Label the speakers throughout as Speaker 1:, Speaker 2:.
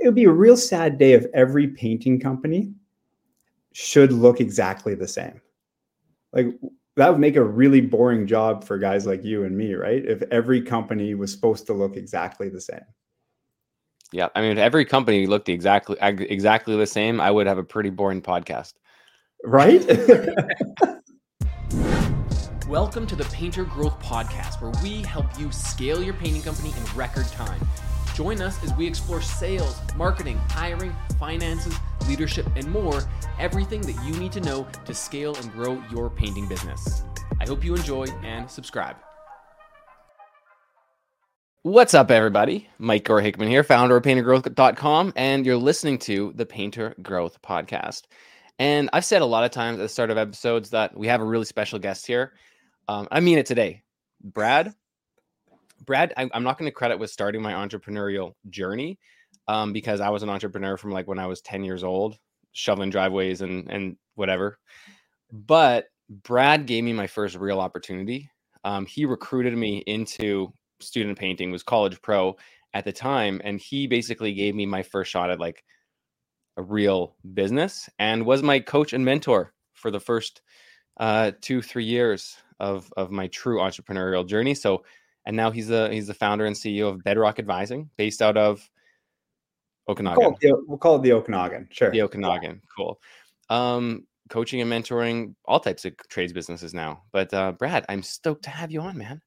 Speaker 1: it would be a real sad day if every painting company should look exactly the same. Like that would make a really boring job for guys like you and me, right? If every company was supposed to look exactly the same.
Speaker 2: Yeah, I mean, if every company looked exactly exactly the same, I would have a pretty boring podcast.
Speaker 1: Right?
Speaker 3: Welcome to the Painter Growth Podcast, where we help you scale your painting company in record time. Join us as we explore sales, marketing, hiring, finances, leadership, and more everything that you need to know to scale and grow your painting business. I hope you enjoy and subscribe.
Speaker 2: What's up, everybody? Mike Gore Hickman here, founder of paintergrowth.com, and you're listening to the Painter Growth Podcast. And I've said a lot of times at the start of episodes that we have a really special guest here. Um, I mean it today. Brad Brad, I, am not going to credit with starting my entrepreneurial journey um, because I was an entrepreneur from like when I was 10 years old, shoveling driveways and and whatever. But Brad gave me my first real opportunity. Um, he recruited me into student painting, was college pro at the time, and he basically gave me my first shot at like a real business and was my coach and mentor for the first uh, two three years of of my true entrepreneurial journey. So and now he's the he's the founder and CEO of Bedrock Advising, based out of Okanagan.
Speaker 1: We'll call it the, we'll call it the Okanagan. Sure.
Speaker 2: The Okanagan. Yeah. Cool. Um, coaching and mentoring all types of trades businesses now. But uh, Brad, I'm stoked to have you on, man.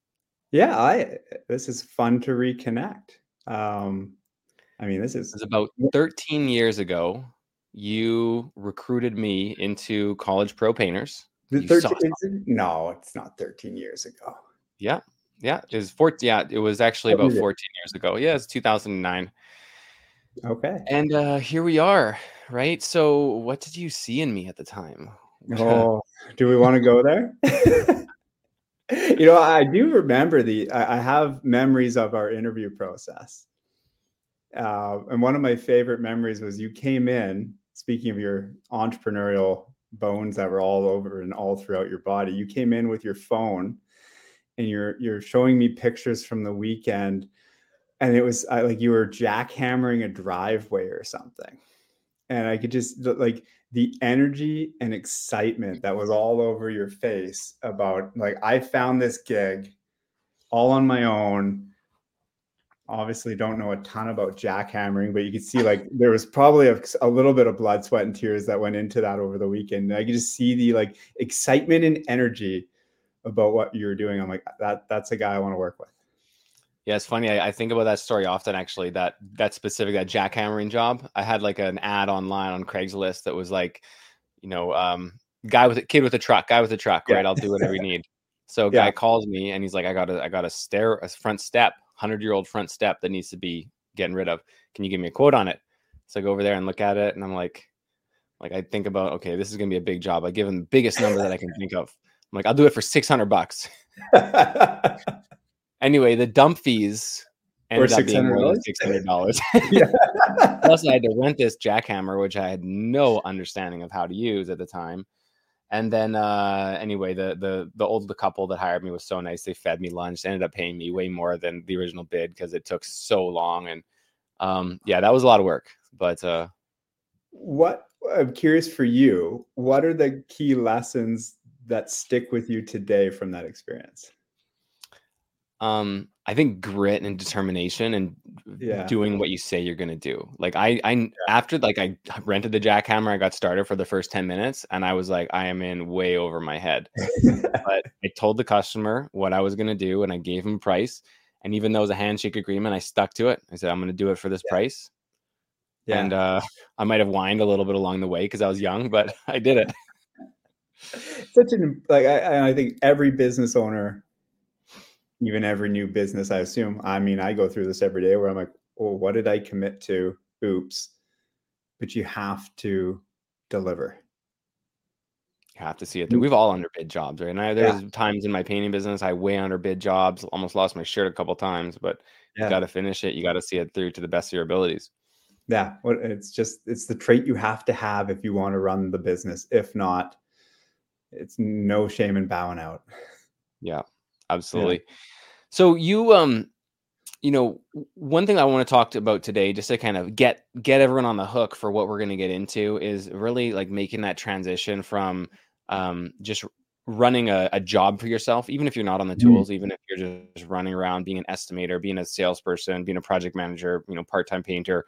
Speaker 1: Yeah, I this is fun to reconnect. Um, I mean, this is
Speaker 2: about 13 years ago. You recruited me into College Pro Painters.
Speaker 1: 13, no, it's not 13 years ago.
Speaker 2: Yeah, yeah, it was 14. Yeah, it was actually about 14 years ago. Yeah, it's 2009.
Speaker 1: Okay.
Speaker 2: And uh here we are, right? So, what did you see in me at the time?
Speaker 1: Oh, do we want to go there? you know, I do remember the. I have memories of our interview process, uh, and one of my favorite memories was you came in. Speaking of your entrepreneurial bones that were all over and all throughout your body, you came in with your phone and you're you're showing me pictures from the weekend and it was like you were jackhammering a driveway or something. And i could just like the energy and excitement that was all over your face about like i found this gig all on my own. Obviously don't know a ton about jackhammering but you could see like there was probably a, a, little bit of blood sweat and tears that went into that over the weekend. And i could just see the like excitement and energy about what you're doing. I'm like, that that's a guy I want to work with.
Speaker 2: Yeah, it's funny. I, I, think about that story often. Actually, that that specific that jackhammering job. I had like an ad online on Craigslist that was like, you know, um, guy with a kid with a truck, guy with a truck, yeah. right? I'll do whatever you need. So yeah. guy calls me and he's like, I got a I got a stair, a front step, hundred year old front step that needs to be getting rid of. Can you give me a quote on it? So I go over there and look at it, and I'm like, like I think about, okay, this is gonna be a big job. I give him the biggest number that I can think of. I'm like, I'll do it for 600 bucks. anyway, the dump fees ended up being more than $600. Plus, I had to rent this jackhammer, which I had no understanding of how to use at the time. And then, uh, anyway, the the the old the couple that hired me was so nice. They fed me lunch. They ended up paying me way more than the original bid because it took so long. And um, yeah, that was a lot of work. But uh,
Speaker 1: what I'm curious for you, what are the key lessons that stick with you today from that experience?
Speaker 2: Um, I think grit and determination and yeah. doing what you say you're gonna do. Like I, I yeah. after like I rented the jackhammer, I got started for the first 10 minutes and I was like, I am in way over my head. but I told the customer what I was gonna do and I gave him price. And even though it was a handshake agreement, I stuck to it. I said, I'm gonna do it for this yeah. price. Yeah. And uh, I might have whined a little bit along the way because I was young, but I did it
Speaker 1: such an like I, I think every business owner even every new business i assume i mean i go through this every day where i'm like oh what did i commit to oops but you have to deliver
Speaker 2: you have to see it through. we've all underbid jobs right and I, there's yeah. times in my painting business i way underbid jobs almost lost my shirt a couple times but yeah. you got to finish it you got to see it through to the best of your abilities
Speaker 1: yeah it's just it's the trait you have to have if you want to run the business if not it's no shame in bowing out.
Speaker 2: Yeah, absolutely. Yeah. So you um you know, one thing I want to talk about today, just to kind of get get everyone on the hook for what we're going to get into, is really like making that transition from um, just running a, a, job for yourself, even if you're not on the mm-hmm. tools, mm. even if you're just running around being an estimator, being a salesperson, being a project manager, you know, part time painter,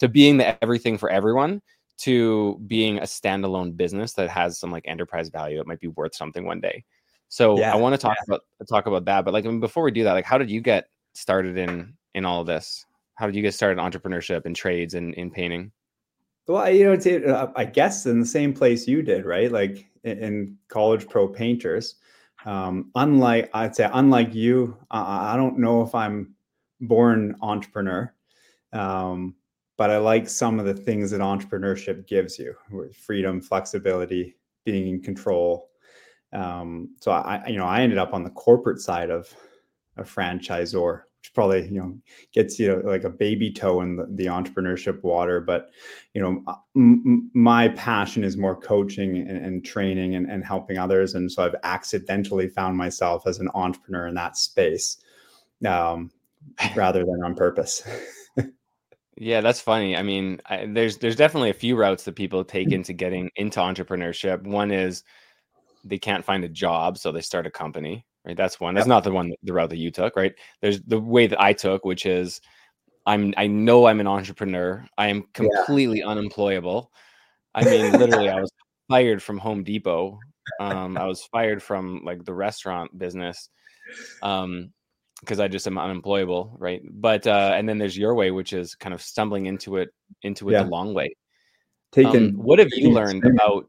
Speaker 2: to being the everything for everyone to being a standalone business that has some like enterprise value that might be worth something one day. So yeah, I want to talk yeah. about talk about that. But like I mean, before we do that, like how did you get started in in all of this? How did you get started in entrepreneurship and trades and in painting?
Speaker 1: Well, you know, it's, uh, I guess in the same place you did, right? Like in college pro painters. Um, unlike I'd say, unlike you, I, I don't know if I'm born entrepreneur. Um, but I like some of the things that entrepreneurship gives you freedom, flexibility, being in control. Um, so I, you know, I ended up on the corporate side of a franchisor, which probably, you know, gets you like a baby toe in the, the entrepreneurship water. But, you know, uh, m- my passion is more coaching and, and training and, and helping others. And so I've accidentally found myself as an entrepreneur in that space um, rather than on purpose.
Speaker 2: Yeah, that's funny. I mean, I, there's there's definitely a few routes that people take mm. into getting into entrepreneurship. One is they can't find a job, so they start a company. Right, that's one. That's yep. not the one the route that you took. Right, there's the way that I took, which is I'm I know I'm an entrepreneur. I am completely yeah. unemployable. I mean, literally, I was fired from Home Depot. Um, I was fired from like the restaurant business. Um, because I just am unemployable, right? But uh, and then there's your way, which is kind of stumbling into it into it yeah. the long way. Taken. Um, what have you learned about?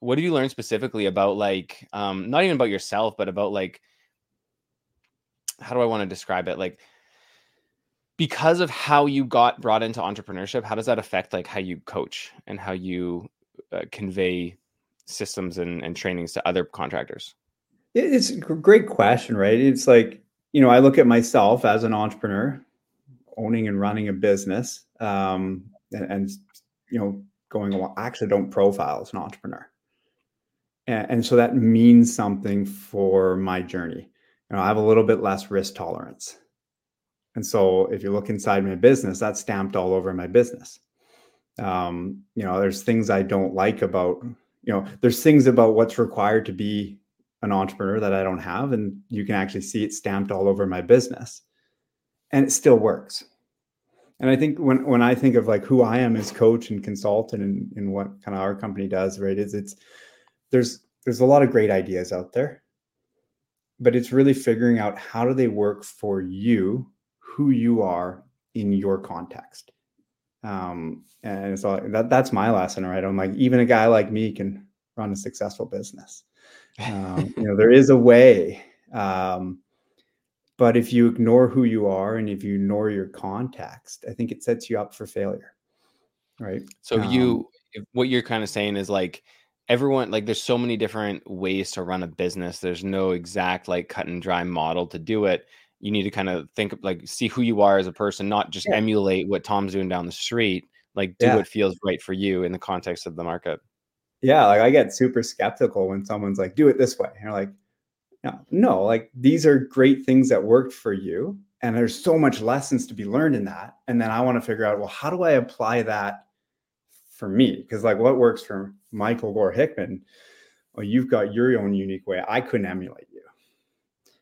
Speaker 2: What have you learned specifically about like um, not even about yourself, but about like how do I want to describe it? Like because of how you got brought into entrepreneurship, how does that affect like how you coach and how you uh, convey systems and, and trainings to other contractors?
Speaker 1: It's a great question, right? It's like you know, I look at myself as an entrepreneur, owning and running a business, um, and, and, you know, going along. I actually don't profile as an entrepreneur, and, and so that means something for my journey. You know, I have a little bit less risk tolerance, and so if you look inside my business, that's stamped all over my business. Um, you know, there's things I don't like about. You know, there's things about what's required to be an entrepreneur that I don't have. And you can actually see it stamped all over my business. And it still works. And I think when when I think of like who I am as coach and consultant and, and what kind of our company does, right, is it's there's there's a lot of great ideas out there. But it's really figuring out how do they work for you, who you are in your context. Um, and so that that's my lesson, right? I'm like, even a guy like me can run a successful business. Um, you know, there is a way. Um, but if you ignore who you are and if you ignore your context, I think it sets you up for failure. Right.
Speaker 2: So um, you, what you're kind of saying is like everyone, like there's so many different ways to run a business. There's no exact like cut and dry model to do it. You need to kind of think like see who you are as a person, not just yeah. emulate what Tom's doing down the street. Like do yeah. what feels right for you in the context of the market
Speaker 1: yeah, like I get super skeptical when someone's like, do it this way. And you're like, no, no, like these are great things that worked for you. And there's so much lessons to be learned in that. And then I want to figure out, well, how do I apply that for me? Because like what works for Michael Gore Hickman, well, you've got your own unique way. I couldn't emulate you.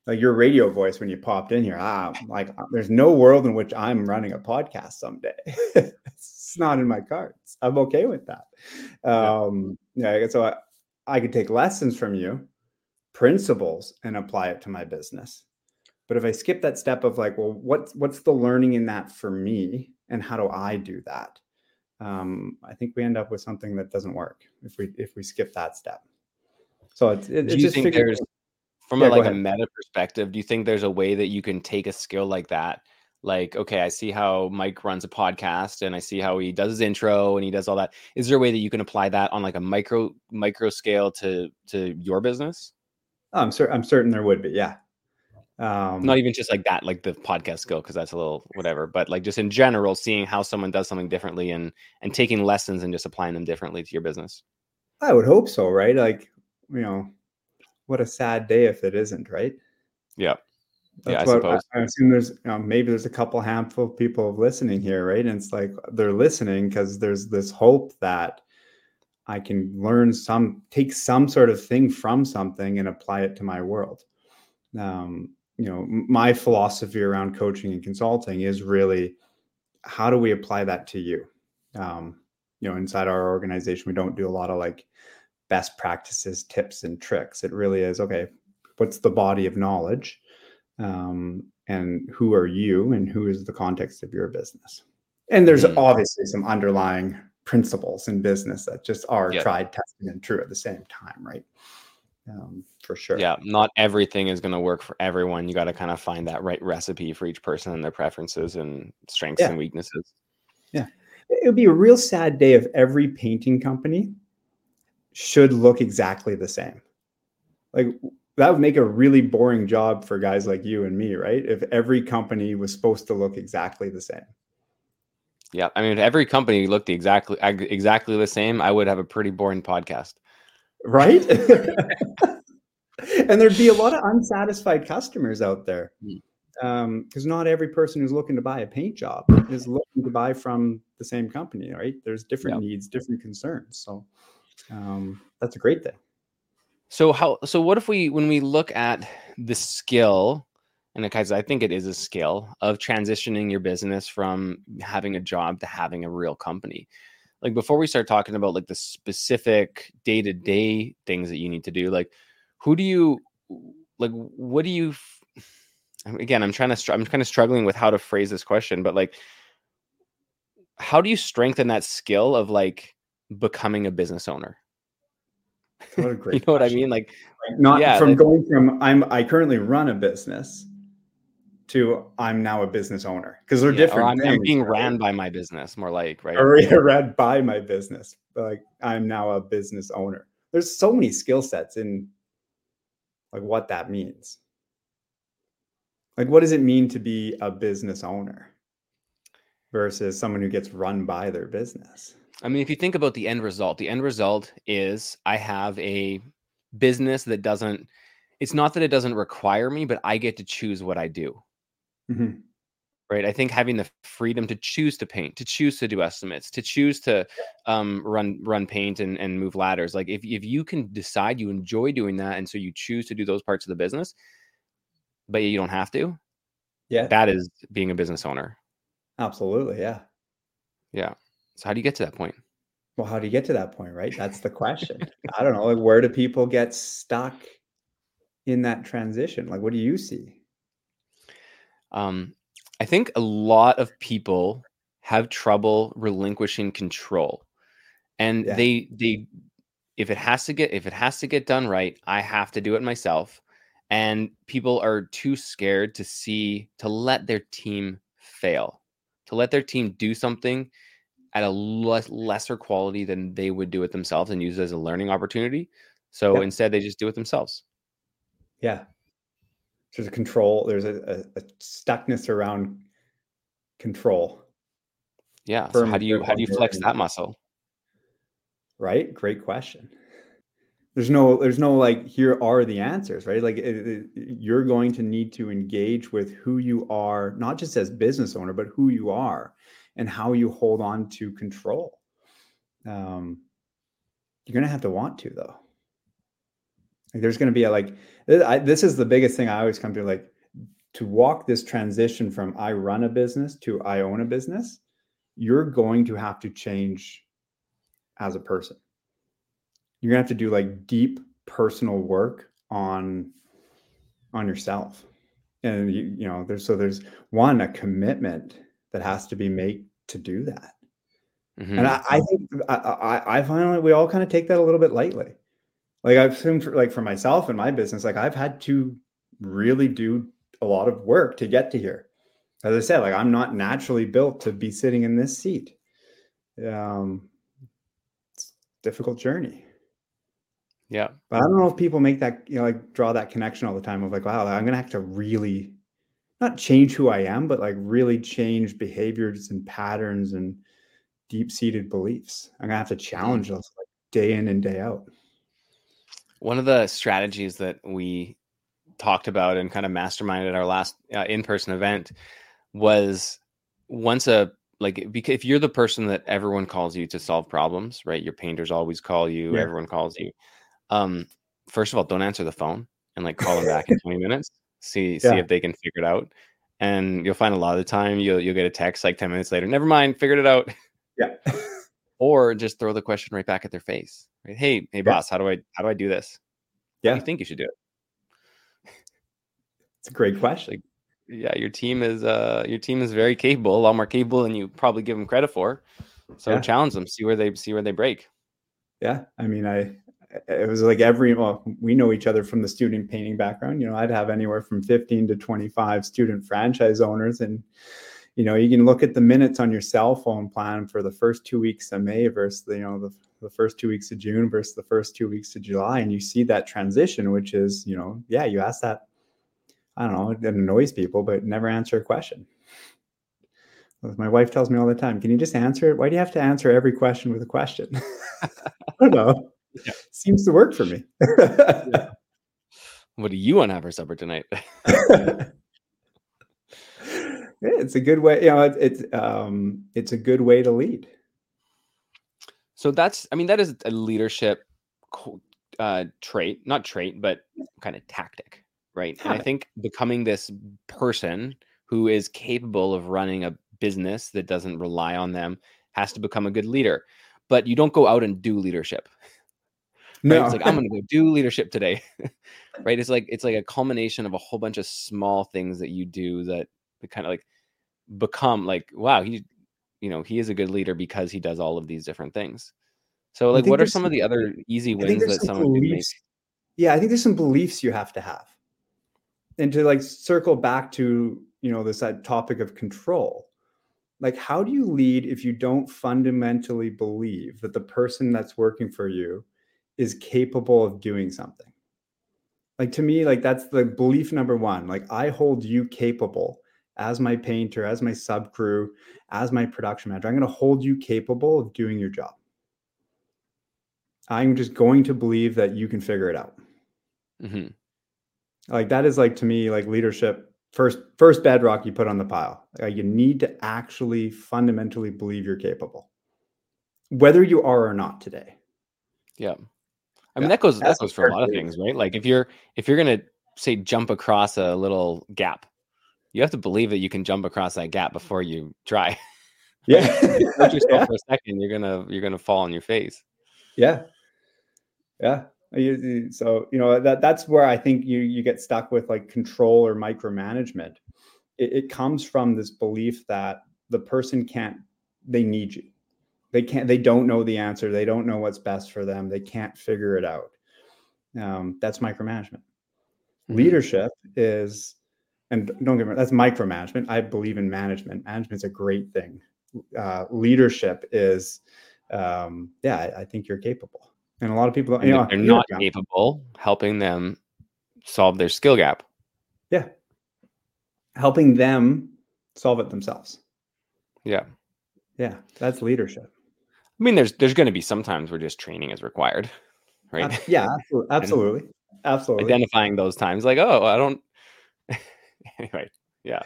Speaker 1: Like your radio voice when you popped in here, ah, like uh, there's no world in which I'm running a podcast someday. it's not in my cards. I'm okay with that. Um, yeah, so I, I could take lessons from you, principles, and apply it to my business. But if I skip that step of like, well, what's what's the learning in that for me, and how do I do that? Um, I think we end up with something that doesn't work if we if we skip that step. So it's, it,
Speaker 2: it's just figuring. From yeah, a, like a meta perspective, do you think there's a way that you can take a skill like that like okay i see how mike runs a podcast and i see how he does his intro and he does all that. Is there a way that you can apply that on like a micro micro scale to to your business?
Speaker 1: I'm certain i'm certain there would be yeah.
Speaker 2: Um, not even just like that like the podcast skill because that's a little whatever but like just in general seeing how someone does something differently and and taking lessons and just applying them differently to your business.
Speaker 1: I would hope so right? Like you know what a sad day if it isn't right?
Speaker 2: Yeah
Speaker 1: That's
Speaker 2: yeah, I
Speaker 1: what
Speaker 2: suppose.
Speaker 1: I, I assume there's you know, maybe there's a couple handful of people listening here, right? And it's like they're listening because there's this hope that I can learn some, take some sort of thing from something and apply it to my world. Um, you know, my philosophy around coaching and consulting is really how do we apply that to you? Um, you know, inside our organization, we don't do a lot of like best practices, tips, and tricks. It really is okay. What's the body of knowledge? Um, and who are you and who is the context of your business. And there's mm. obviously some underlying principles in business that just are tried tested and true at the same time right? Um, for sure.
Speaker 2: Yeah not everything is going to work for everyone. You got to kind of find that right recipe for each person and their preferences and strengths yeah. and weaknesses.
Speaker 1: Yeah. It would be a real sad day if every painting company should look exactly the same. Like that would make a really boring job for guys like you and me, right? If every company was supposed to look exactly the same.
Speaker 2: Yeah, I mean, if every company looked exactly exactly the same, I would have a pretty boring podcast,
Speaker 1: right? and there'd be a lot of unsatisfied customers out there, because um, not every person who's looking to buy a paint job is looking to buy from the same company, right? There's different needs, different concerns, so um, that's a great thing.
Speaker 2: So how so what if we when we look at the skill and because I think it is a skill of transitioning your business from having a job to having a real company. Like before we start talking about like the specific day-to-day things that you need to do, like who do you like what do you again, I'm trying to I'm kind of struggling with how to phrase this question, but like how do you strengthen that skill of like becoming a business owner? What a great you know what I mean? Like,
Speaker 1: not yeah, from going from I'm I currently run a business to I'm now a business owner because they're yeah, different.
Speaker 2: I'm, things, I'm, being right? ran by my business, more like right.
Speaker 1: Or ran by my business, like I'm now a business owner. There's so many skill sets in like what that means. Like, what does it mean to be a business owner versus someone who gets run by their business?
Speaker 2: I mean, if you think about the end result, the end result is I have a business that doesn't, it's not that it doesn't require me, but I get to choose what I do. Mm-hmm. Right. I think having the freedom to choose to paint, to choose to do estimates, to choose to um, run run paint and, and move ladders. Like if, if you can decide you enjoy doing that, and so you choose to do those parts of the business, but you don't have to.
Speaker 1: Yeah.
Speaker 2: That is being a business owner.
Speaker 1: Absolutely. Yeah.
Speaker 2: Yeah. So how do you get to that point?
Speaker 1: Well, how do you get to that point, right? That's the question. I don't know. Like, where do people get stuck in that transition? Like, what do you see?
Speaker 2: Um, I think a lot of people have trouble relinquishing control, and yeah. they they if it has to get if it has to get done right, I have to do it myself. And people are too scared to see to let their team fail, to let their team do something at a less, lesser quality than they would do it themselves and use it as a learning opportunity. So yep. instead, they just do it themselves.
Speaker 1: Yeah. There's a control, there's a, a, a stuckness around control.
Speaker 2: Yeah. So how do you how do you flex that muscle?
Speaker 1: Right? Great question. There's no there's no like here are the answers, right? Like it, it, you're going to need to engage with who you are, not just as business owner, but who you are and how you hold on to control. Um, you're going to have to want to, though. Like, there's going to be a like, I, this is the biggest thing I always come to like, to walk this transition from I run a business to I own a business, you're going to have to change as a person. You're going to have to do like deep personal work on on yourself and you, you know there's so there's one a commitment that has to be made to do that. Mm-hmm. And I, I think I, I, I finally we all kind of take that a little bit lightly. Like I've seen for, like for myself and my business, like I've had to really do a lot of work to get to here. As I said, like I'm not naturally built to be sitting in this seat. Um, it's difficult journey.
Speaker 2: Yeah.
Speaker 1: But I don't know if people make that, you know, like draw that connection all the time of like, wow, I'm gonna have to really not change who I am, but like really change behaviors and patterns and deep seated beliefs. I'm gonna have to challenge those like day in and day out.
Speaker 2: One of the strategies that we talked about and kind of masterminded our last uh, in-person event was once a like if you're the person that everyone calls you to solve problems right your painters always call you
Speaker 1: Yeah.
Speaker 2: everyone calls you um first of all don't answer the phone and like call them back in 20 minutes see see if they can figure it out and you'll find a lot of the time you'll you'll get a text like 10 minutes later never mind figured it out
Speaker 1: Yeah.
Speaker 2: or just throw the question right back at their face right hey hey boss how do i how do i do this how do
Speaker 1: Yeah.
Speaker 2: you think you should do it
Speaker 1: It's a great question.
Speaker 2: yeah your team is uh your team is very capable a lot more capable than you probably give them credit for so
Speaker 1: Yeah.
Speaker 2: challenge them see where they see where they break
Speaker 1: Yeah. I mean, I, it was like every, well, we know each other from the student painting background. You know, I'd have anywhere from 15 to 25 student franchise owners. And, you know, you can look at the minutes on your cell phone plan for the first two weeks of May versus, you know, the, the first two weeks of June versus the first two weeks of July. And you see that transition, which is, you know, yeah, you ask that, I don't know, it annoys people, but never answer a question. My wife tells me all the time, can you just answer it? Why do you have to answer every question with a question? I don't know.
Speaker 2: Yeah.
Speaker 1: Seems to work for me.
Speaker 2: what do you want to have for supper tonight
Speaker 1: yeah, it's a good way. You know, it, it's um, it's a good way to lead.
Speaker 2: so that's i mean that is a leadership uh trait not trait but kind of tactic right and i think becoming this person who is capable of running a business that doesn't rely on them has to become a good leader but you don't go out and do leadership right?
Speaker 1: No,
Speaker 2: It's like I'm gonna go do leadership today, right? It's like it's like a culmination of a whole bunch of small things that you do that kind of like become like, wow, he, you know, he is a good leader because he does all of these different things. So, like, what are
Speaker 1: there's
Speaker 2: some of the other easy wins that
Speaker 1: some
Speaker 2: someone can make?
Speaker 1: Yeah, I think there's some beliefs you have to have, and to like circle back to you know this uh, topic of control. Like, how do you lead if you don't fundamentally believe that the person that's working for you is capable of doing something? Like to me, like that's the belief number one. Like I hold you capable as my painter, as my sub crew, as my production manager. I'm going to hold you capable of doing your job. I'm just going to believe that you can figure it out.
Speaker 2: Mhm.
Speaker 1: Like that is like to me like leadership first first bedrock you put on the pile. Like you need to actually fundamentally believe you're capable. Whether you are or not today.
Speaker 2: Yeah, I mean
Speaker 1: Yeah,
Speaker 2: that goes that goes for a lot of things, right? Like if you're if you're gonna say jump across a little gap, you have to believe that you can jump across that gap before you try.
Speaker 1: Yeah.
Speaker 2: Yourself
Speaker 1: yeah.
Speaker 2: for a second, you're gonna you're gonna fall on your face.
Speaker 1: Yeah. Yeah. So, you know, that that's where I think you you get stuck with like control or micromanagement. It, it comes from this belief that the person can't, they need you. They can't, they don't know the answer. They don't know what's best for them. They can't figure it out. Um, that's micromanagement.
Speaker 2: Mhm.
Speaker 1: Leadership is, and don't get me that's micromanagement. I believe in management. Management's a great thing. Uh, leadership is, um, yeah, I, I think you're capable. And a lot of people, you know,
Speaker 2: they're not capable, helping them solve their skill gap.
Speaker 1: yeah, helping them solve it themselves.
Speaker 2: Yeah.
Speaker 1: Yeah, that's leadership.
Speaker 2: I mean, there's there's going to be sometimes where just training is required, right?
Speaker 1: Yeah, absolutely, absolutely, absolutely.
Speaker 2: Identifying those times, like, oh, I don't. anyway, yeah,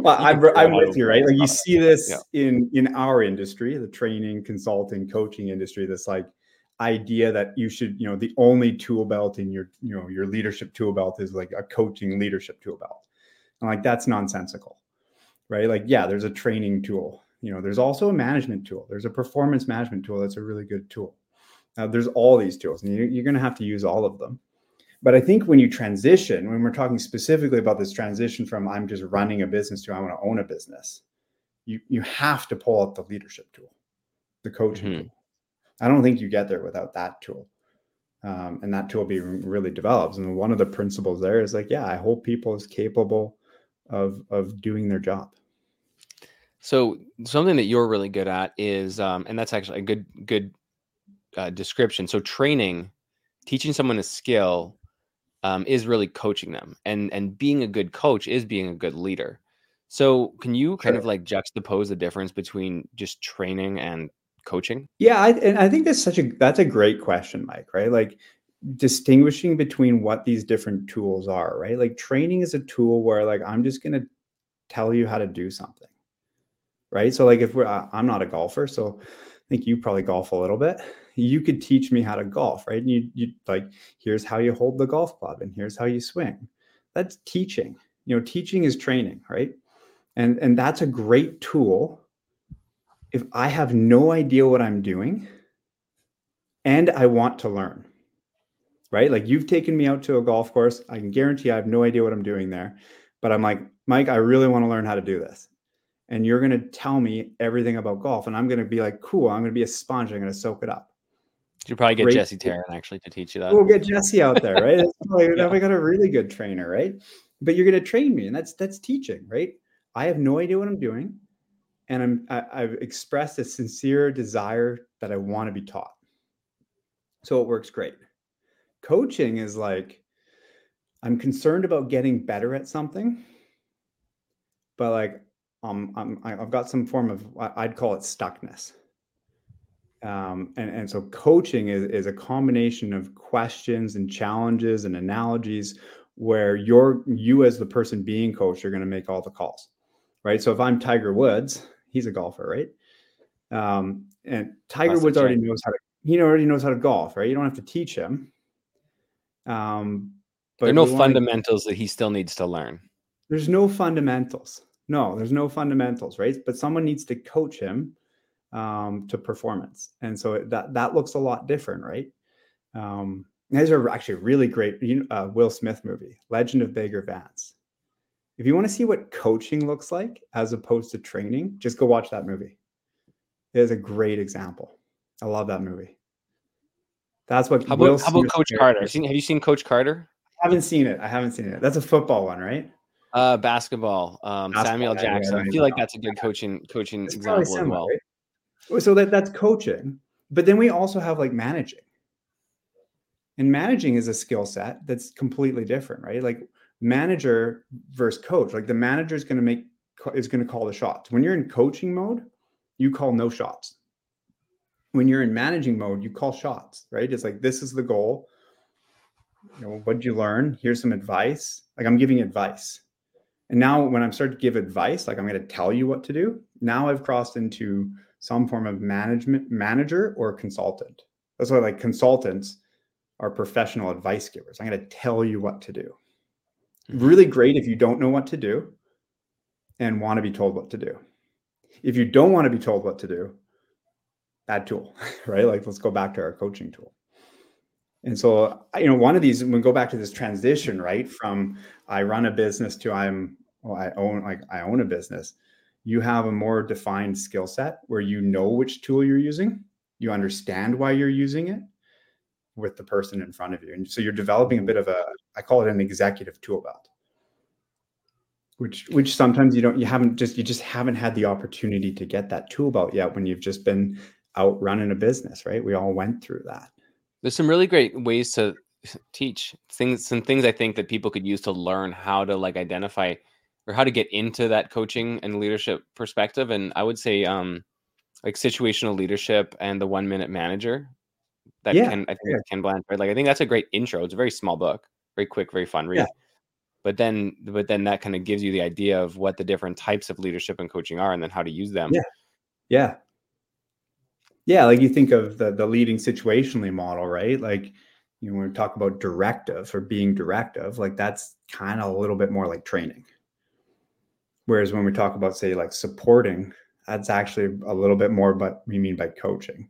Speaker 1: well, I'm, I'm with you, right? Like you see this
Speaker 2: Yeah.
Speaker 1: in in our industry, the training, consulting, coaching industry. This like idea that you should, you know, the only tool belt in your, you know, your leadership tool belt is like a coaching leadership tool belt, and like that's nonsensical, right? Like, yeah, there's a training tool. You know, there's also a management tool. There's a performance management tool that's a really good tool. Now, there's all these tools, and you, you're going to have to use all of them. But I think when you transition, when we're talking specifically about this transition from I'm just running a business to I want to own a business, you you have to pull out the leadership tool, the coaching
Speaker 2: Mhm.
Speaker 1: tool. I don't think you get there without that tool. Um, and that tool being really developed. And one of the principles there is like, yeah, I hope people is capable of of doing their job.
Speaker 2: So something that you're really good at is, um, and that's actually a good good uh, description. So training, teaching someone a skill, um, is really coaching them, and and being a good coach is being a good leader. So can you kind
Speaker 1: Sure.
Speaker 2: of like juxtapose the difference between just training and coaching?
Speaker 1: Yeah, I, and I think that's such a that's a great question, Mike. Right? Like distinguishing between what these different tools are, right? Like training is a tool where like I'm just going to tell you how to do something. Right? So like if we're I'm not a golfer, so I think you probably golf a little bit. You could teach me how to golf, right? And you you like here's how you hold the golf club and here's how you swing. That's teaching. You know, teaching is training, right? And and that's a great tool if I have no idea what I'm doing and I want to learn right? Like you've taken me out to a golf course. I can guarantee I have no idea what I'm doing there. But I'm like, Mike, I really want to learn how to do this. And you're going to tell me everything about golf. And I'm going to be like, cool, I'm going to be a sponge. I'm going to soak it up.
Speaker 2: You probably get Great. Jesse Taryn actually to teach you that.
Speaker 1: We'll get Jesse out there, right? probably, yeah. We got a really good trainer, right? But you're going to train me, and that's that's teaching, right? I have no idea what I'm doing, and I'm I, I've expressed a sincere desire that I want to be taught. So it works great coaching is like i'm concerned about getting better at something but like um I'm, i've got some form of i'd call it stuckness. Um, and, and so coaching is, is a combination of questions and challenges and analogies where you're you as the person being coached are going to make all the calls right? So if i'm tiger woods he's a golfer right? Um, and tiger woods already knows how to he already knows how to golf right? You don't have to teach him.
Speaker 2: Um, but there are no fundamentals to, that he still needs to learn.
Speaker 1: There's no fundamentals. No, there's no fundamentals, right? But someone needs to coach him um, to performance, and so that that looks a lot different, right? Um, these are actually really great. You know, uh, Will Smith movie, Legend of Bagger Vance. If you want to see what coaching looks like as opposed to training, just go watch that movie. It is a great example. I love that movie. That's what.
Speaker 2: How about, how about Coach Carter? Have you, seen, have you seen Coach Carter?
Speaker 1: I haven't seen it. I haven't seen it. That's a football one, right?
Speaker 2: Uh, basketball. Um, basketball, Samuel Jackson. Yeah, I feel like that's a good coaching coaching it's example similar, as well.
Speaker 1: Right? So that that's coaching, but then we also have like managing. And managing is a skill set that's completely different, right? Like manager versus coach. Like the manager is going to make is going to call the shots. When you're in coaching mode, you call no shots when you're in managing mode, you call shots, right? It's like this is the goal. You know, what did you learn? Here's some advice. Like I'm giving advice. And now when I'm starting to give advice, like I'm going to tell you what to do, now I've crossed into some form of management manager or consultant. That's why like consultants are professional advice givers. I'm going to tell you what to do. Mm-hmm. Really great if you don't know what to do and want to be told what to do. If you don't want to be told what to do, bad tool, right? Like let's go back to our coaching tool. And so, you know, one of these, we go back to this transition, right? From I run a business to I'm, well, I own, like I own a business. You have a more defined skill set where you know which tool you're using, you understand why you're using it with the person in front of you. And so you're developing a bit of a, I call it an executive tool belt which which sometimes you don't you haven't just you just haven't had the opportunity to get that tool belt yet when you've just been out running a business, right? We all went through that.
Speaker 2: There's some really great ways to teach things, some things I think that people could use to learn how to like identify or how to get into that coaching and leadership perspective. And I would say, um, like situational leadership and the one minute manager that yeah. can, I think yeah. Ken Blanchard. Like, I think that's a great intro. It's a very small book, very quick, very fun read. Yeah. But then, but then that kind of gives you the idea of what the different types of leadership and coaching are, and then how to use them.
Speaker 1: Yeah, yeah, yeah, like you think of the the leading situationally model, right? Like you know, when we talk about directive or being directive, like that's kind of a little bit more like training. Whereas when we talk about say like supporting, that's actually a little bit more but we mean by coaching.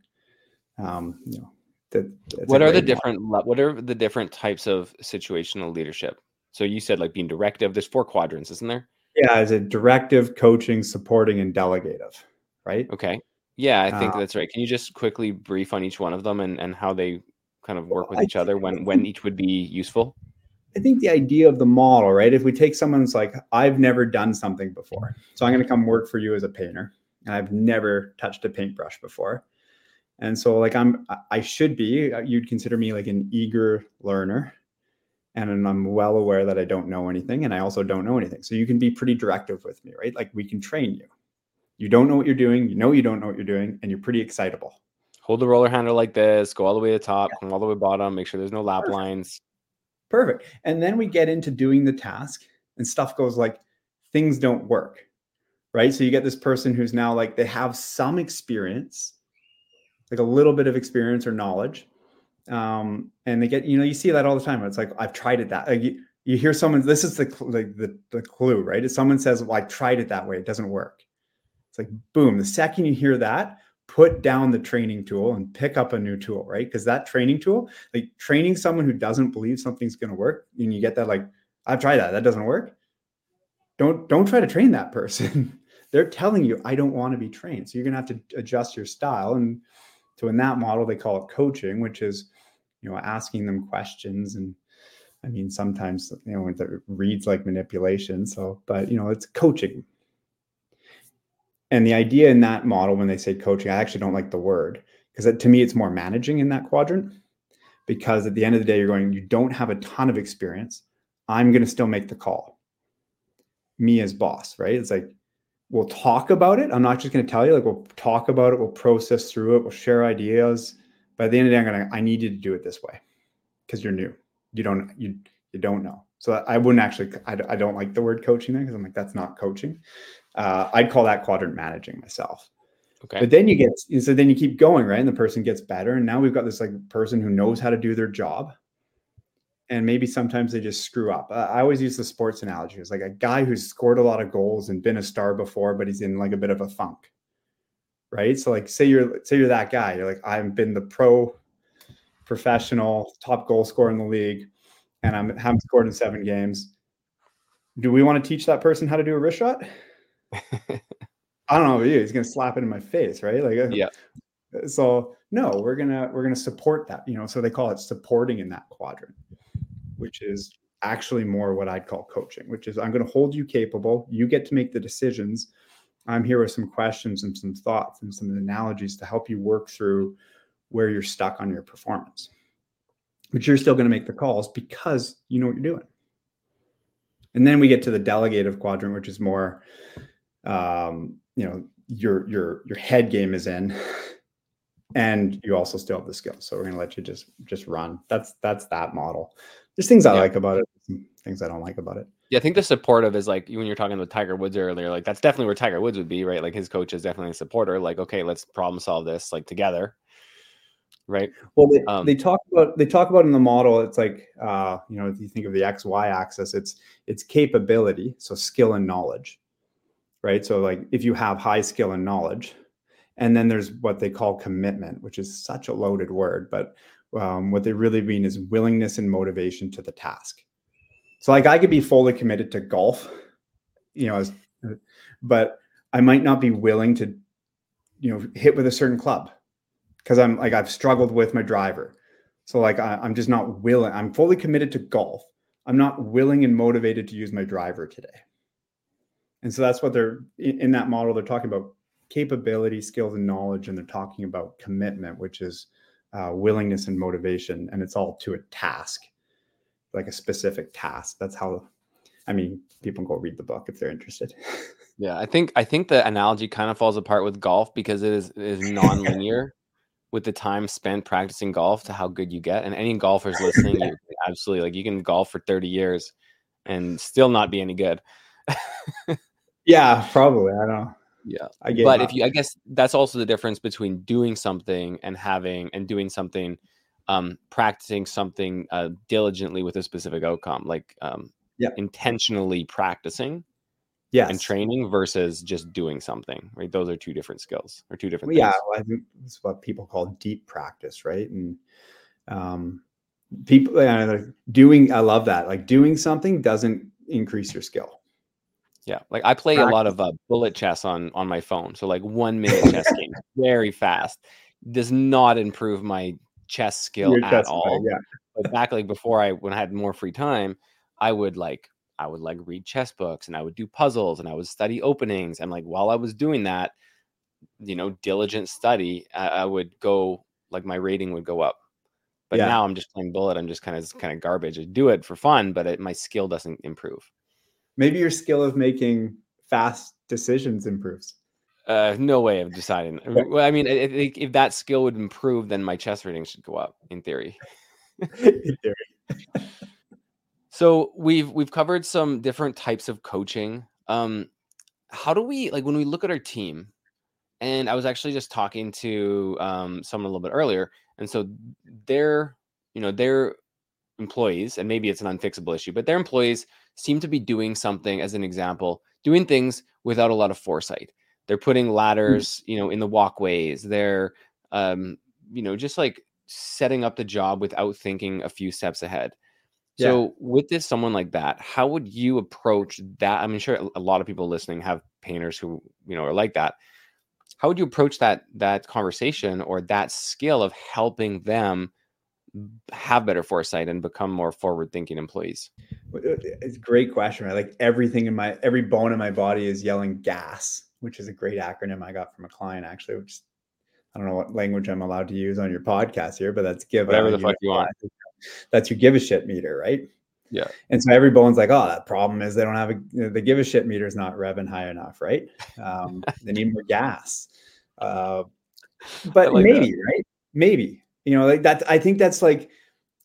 Speaker 1: Um, you know,
Speaker 2: that, what are the different model. what are the different types of situational leadership? So you said like being directive. There's four quadrants, isn't there?
Speaker 1: Yeah, is it directive, coaching, supporting, and delegative, right?
Speaker 2: Okay. Yeah, I think uh, that's right. Can you just quickly brief on each one of them and, and how they kind of work with each other when when each would be useful?
Speaker 1: I think the idea of the model, right? If we take someone's like, I've never done something before, so I'm going to come work for you as a painter, and I've never touched a paintbrush before, and so like I'm, I should be, uh, you'd consider me like an eager learner, and I'm well aware that I don't know anything, and I also don't know anything. So you can be pretty directive with me, right? Like we can train you you don't know what you're doing, you know you don't know what you're doing, and you're pretty excitable.
Speaker 2: Hold the roller handle like this, go all the way to the top, come all the way bottom, make sure there's no lap
Speaker 1: Perfect.
Speaker 2: lines.
Speaker 1: Perfect. And then we get into doing the task and stuff goes like things don't work. Right. So you get this person who's now like they have some experience, like a little bit of experience or knowledge. Um, and they get, you know, you see that all the time. It's like, I've tried it that. Like you, you hear someone, this is the, like the, the clue, right? If someone says, Well, I tried it that way, it doesn't work. It's like, boom, the second you hear that, put down the training tool and pick up a new tool, right? Because that training tool, like training someone who doesn't believe something's going to work, and you get that, like, I've tried that, that doesn't work. Don't don't try to train that person. They're telling you, I don't want to be trained. So you're gonna have to adjust your style. And so in that model, they call it coaching, which is, you know, asking them questions and I mean, sometimes you know it reads like manipulation. So, but you know, it's coaching. And the idea in that model, when they say coaching, I actually don't like the word because to me, it's more managing in that quadrant. Because at the end of the day, you're going, you don't have a ton of experience. I'm going to still make the call. Me as boss, right? It's like, we'll talk about it. I'm not just going to tell you, like, we'll talk about it, we'll process through it, we'll share ideas. But at the end of the day, I'm going to, I need you to do it this way because you're new. You don't, you, you don't know. So I wouldn't actually, I, I don't like the word coaching there because I'm like, that's not coaching. Uh, I'd call that quadrant managing myself.
Speaker 2: Okay.
Speaker 1: But then you get, so then you keep going, right? And the person gets better. And now we've got this like person who knows how to do their job. And maybe sometimes they just screw up. Uh, I always use the sports analogy. It's like a guy who's scored a lot of goals and been a star before, but he's in like a bit of a funk. Right. So like say you're say you're that guy. You're like, I've been the pro professional top goal scorer in the league, and I'm haven't scored in seven games. Do we want to teach that person how to do a wrist shot? I don't know about you. He's gonna slap it in my face, right? Like, uh,
Speaker 2: Yeah.
Speaker 1: So no, we're gonna we're gonna support that. You know, so they call it supporting in that quadrant, which is actually more what I'd call coaching, which is I'm gonna hold you capable. You get to make the decisions. I'm here with some questions and some thoughts and some analogies to help you work through where you're stuck on your performance. But you're still going to make the calls because you know what you're doing. And then we get to the delegative quadrant, which is more, um, you know, your your your head game is in, and you also still have the skills. So we're going to let you just just run. That's that's that model. There's things I
Speaker 2: Yeah.
Speaker 1: like about it, things I don't like about it.
Speaker 2: Yeah, I think the supportive is like when you're talking with Tiger Woods earlier, like that's definitely where Tiger Woods would be, right? Like his coach is definitely a supporter. Like, okay, let's problem solve this like together. Right.
Speaker 1: Well, they,
Speaker 2: Um,
Speaker 1: they talk about they talk about in the model. It's like uh, you know, if you think of the X Y axis, it's it's capability, so skill and knowledge, right? So like if you have high skill and knowledge, and then there's what they call commitment, which is such a loaded word, but um, what they really mean is willingness and motivation to the task. So like I could be fully committed to golf, you know, as, but I might not be willing to, you know, hit with a certain club because I'm like I've struggled with my driver. So like I, I'm just not willing. I'm fully committed to golf. I'm not willing and motivated to use my driver today. And so that's what they're in, that model. They're talking about capability, skills, and knowledge, and they're talking about commitment, which is uh, willingness and motivation, and it's all to a task, like a specific task. That's how. I mean, people can go read the book if they're interested.
Speaker 2: Yeah, I think I think the analogy kind of falls apart with golf because it is it is non-linear with the time spent practicing golf to how good you get. And any golfers listening, you absolutely like you can golf for 30 years and still not be any good.
Speaker 1: yeah, probably. I don't know.
Speaker 2: Yeah.
Speaker 1: I get.
Speaker 2: but if you i guess that's also the difference between doing something and having and doing something um practicing something uh diligently with a specific outcome like um
Speaker 1: Yeah.
Speaker 2: intentionally practicing
Speaker 1: yes.
Speaker 2: and training versus just doing something right those are two different skills or two different
Speaker 1: Well, yeah, well, I think it's what people call deep practice, right? And um, people uh, like, doing, I love that. Like doing something doesn't increase your skill.
Speaker 2: Yeah like i play a lot of uh, bullet chess on on my phone so like one minute chess game very fast does not improve my chess skill
Speaker 1: Your
Speaker 2: at
Speaker 1: chest
Speaker 2: all
Speaker 1: player, Yeah,
Speaker 2: but back like before I when I had more free time, I would like I would like read chess books and I would do puzzles and I would study openings and like while I was doing that, you know, diligent study, I, I would go like my rating would go up. But
Speaker 1: Yeah.
Speaker 2: now I'm just playing bullet. I'm just kind of kind of garbage. I do it for fun, but it, my skill doesn't improve.
Speaker 1: Maybe your skill of making fast decisions improves.
Speaker 2: Uh, no way of deciding. Well, I mean, if, if that skill would improve, then my chess rating should go up in theory. in theory. so we've we've covered some different types of coaching. Um, how do we like when we look at our team? And I was actually just talking to um, someone a little bit earlier, and so their you know their employees, and maybe it's an unfixable issue, but their employees seem to be doing something as an example, doing things without a lot of foresight they're putting mm. ladders, you know, in the walkways. They're, um, you know, just like setting up the job without thinking a few steps ahead. Yeah. So with this someone like that, how would you approach that? I'm sure a lot of people listening have painters who, you know, are like that. How would you approach that that conversation or that skill of helping them have better foresight and become more forward thinking employees?
Speaker 1: Uh, it's a great question. Right? Like everything in my every bone in my body is yelling gas which is a great acronym I got from a client actually, which I don't know what language I'm allowed to use on your podcast here, but that's give
Speaker 2: whatever the fuck you want.
Speaker 1: That's your give a shit meter, right?
Speaker 2: Yeah.
Speaker 1: And so every bone's like, oh, that problem is they don't have a you know, the give a shit meter is not revving high enough, right? Um, they need more gas. Uh, but like maybe, that. right? Maybe. You know, like that. I think that's like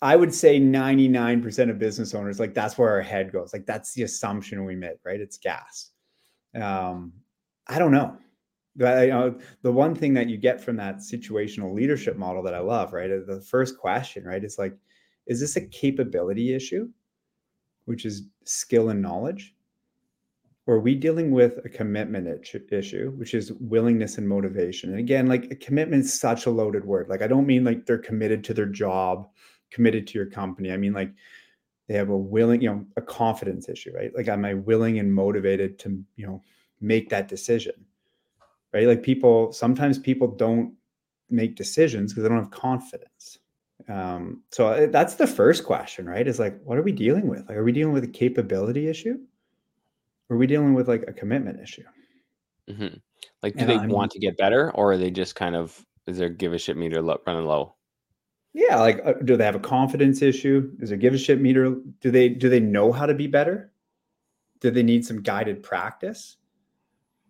Speaker 1: I would say 99% of business owners, like that's where our head goes. Like that's the assumption we make, right? It's gas. Um, I don't know. But you know, the one thing that you get from that situational leadership model that I love, right? The first question, right, is like, is this a capability issue, which is skill and knowledge? Or are we dealing with a commitment issue, which is willingness and motivation? And again, like a commitment is such a loaded word. Like, I don't mean like they're committed to their job, committed to your company. I mean, like, they have a willing, you know, a confidence issue, right? Like, am I willing and motivated to, you know, make that decision right like people sometimes people don't make decisions because they don't have confidence um, so uh, that's the first question right is like what are we dealing with like are we dealing with a capability issue are we dealing with like a commitment issue?
Speaker 2: Mm-hmm. like do and they I want to get better or are they just kind of is their give a shit meter running low?
Speaker 1: Yeah like uh, do they have a confidence issue? Is their give a shit meter do they do they know how to be better? Do they need some guided practice?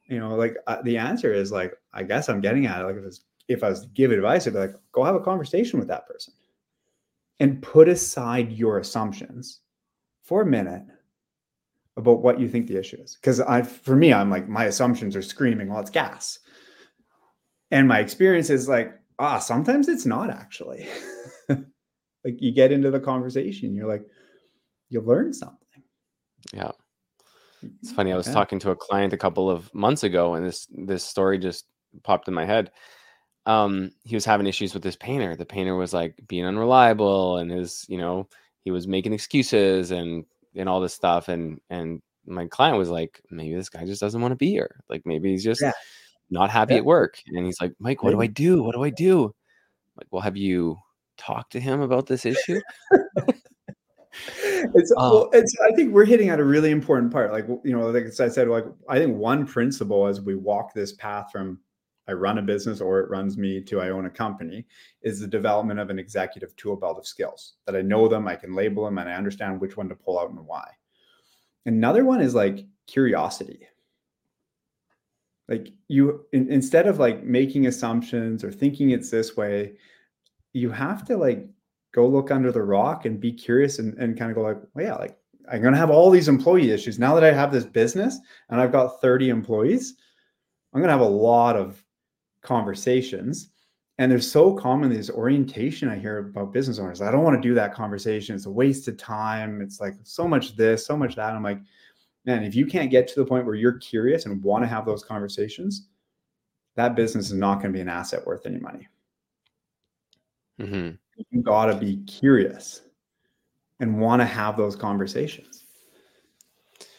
Speaker 1: You know, like uh, the answer is like, I guess I'm getting at it. Like if, was, if I was to give advice, I'd be like, go have a conversation with that person. And put aside your assumptions for a minute about what you think the issue is. Because I, for me, I'm like, my assumptions are screaming, well, it's gas. And my experience is like, ah, sometimes it's not actually. like you get into the conversation, you're like, you learn something.
Speaker 2: Yeah. It's funny. I was yeah. talking to a client a couple of months ago, and this this story just popped in my head. Um, he was having issues with this painter. The painter was like being unreliable, and his, you know, he was making excuses and and all this stuff. And and my client was like, maybe this guy just doesn't want to be here. Like maybe he's just yeah. not happy yeah. at work. And he's like, Mike, what do I do? What do I do? I'm like, well, have you talked to him about this issue?
Speaker 1: it's, uh, well, it's I think we're hitting at a really important part. Like you know, like I said, like I think one principle as we walk this path from I run a business or it runs me to I own a company is the development of an executive tool belt of skills that I know them, I can label them, and I understand which one to pull out and why. Another one is like curiosity. Like you, in, instead of like making assumptions or thinking it's this way, you have to like go look under the rock and be curious and, and kind of go like, well, yeah, like I'm going to have all these employee issues. Now that I have this business and I've got 30 employees, I'm going to have a lot of conversations. And there's so common this orientation I hear about business owners. I don't want to do that conversation. It's a waste of time. It's like so much this, so much that. I'm like, man, if you can't get to the point where you're curious and want to have those conversations, that business is not going to be an asset worth any money. Mm-hmm you got to be curious and want to have those conversations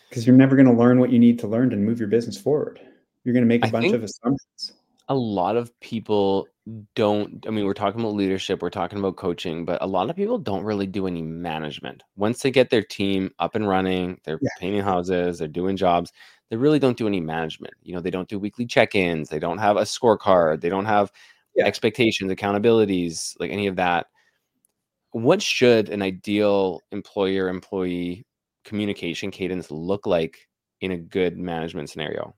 Speaker 1: because you're never going to learn what you need to learn to move your business forward. You're going to make a I bunch of assumptions.
Speaker 2: A lot of people don't. I mean, we're talking about leadership, we're talking about coaching, but a lot of people don't really do any management. Once they get their team up and running, they're yeah. painting houses, they're doing jobs, they really don't do any management. You know, they don't do weekly check ins, they don't have a scorecard, they don't have yeah. expectations, accountabilities, like any of that. What should an ideal employer employee communication cadence look like in a good management scenario?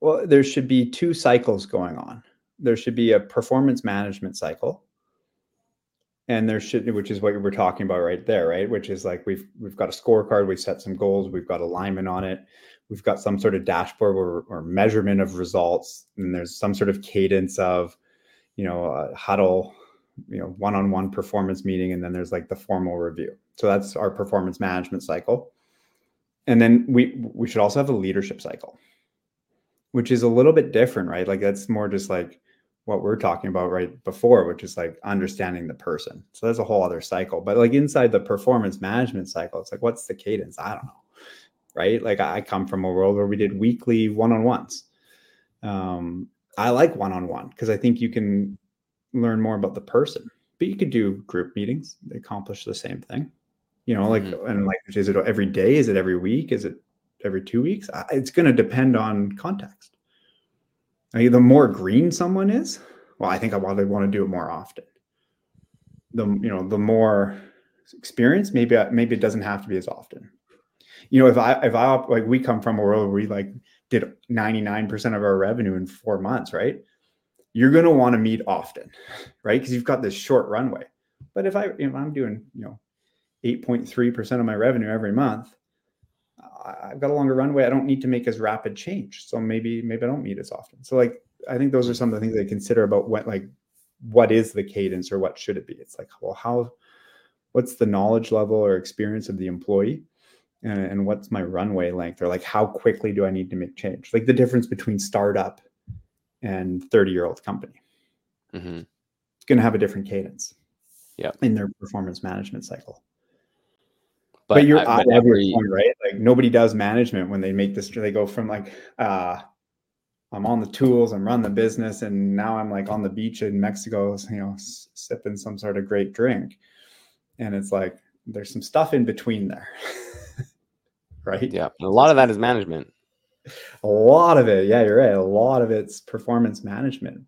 Speaker 1: Well, there should be two cycles going on. There should be a performance management cycle. And there should, which is what we're talking about right there, right? Which is like we've we've got a scorecard, we've set some goals, we've got alignment on it, we've got some sort of dashboard or, or measurement of results, and there's some sort of cadence of, you know, a huddle, you know, one-on-one performance meeting, and then there's like the formal review. So that's our performance management cycle. And then we we should also have a leadership cycle which is a little bit different, right? Like that's more just like what we're talking about right before, which is like understanding the person. So that's a whole other cycle. But like inside the performance management cycle, it's like, what's the cadence? I don't know. Right. Like I come from a world where we did weekly one on ones. Um, I like one on one because I think you can learn more about the person, but you could do group meetings, they accomplish the same thing. You know, like, mm-hmm. and like, is it every day? Is it every week? Is it every two weeks. It's going to depend on context. I the more green someone is, well, I think I want want to do it more often. The you know the more experience, maybe maybe it doesn't have to be as often. You know, if I if I like we come from a world where we like did 99% of our revenue in four months, right? You're gonna want to meet often, right? Because you've got this short runway. But if I if I'm doing, you know, 8.3% of my revenue every month, I've got a longer runway. I don't need to make as rapid change. So maybe maybe I don't meet as often. So like I think those are some of the things they consider about what like what is the cadence or what should it be? It's like, well, how what's the knowledge level or experience of the employee? And, and what's my runway length? Or like how quickly do I need to make change? Like the difference between startup and 30 year old company. Mm-hmm. It's going to have a different cadence
Speaker 2: yeah.
Speaker 1: in their performance management cycle. But, but you're I, every, point, right? Like nobody does management when they make this. They go from like, uh, I'm on the tools, I'm running the business, and now I'm like on the beach in Mexico, you know, s- sipping some sort of great drink, and it's like there's some stuff in between there, right?
Speaker 2: Yeah, a lot of that is management.
Speaker 1: A lot of it, yeah, you're right. A lot of it's performance management.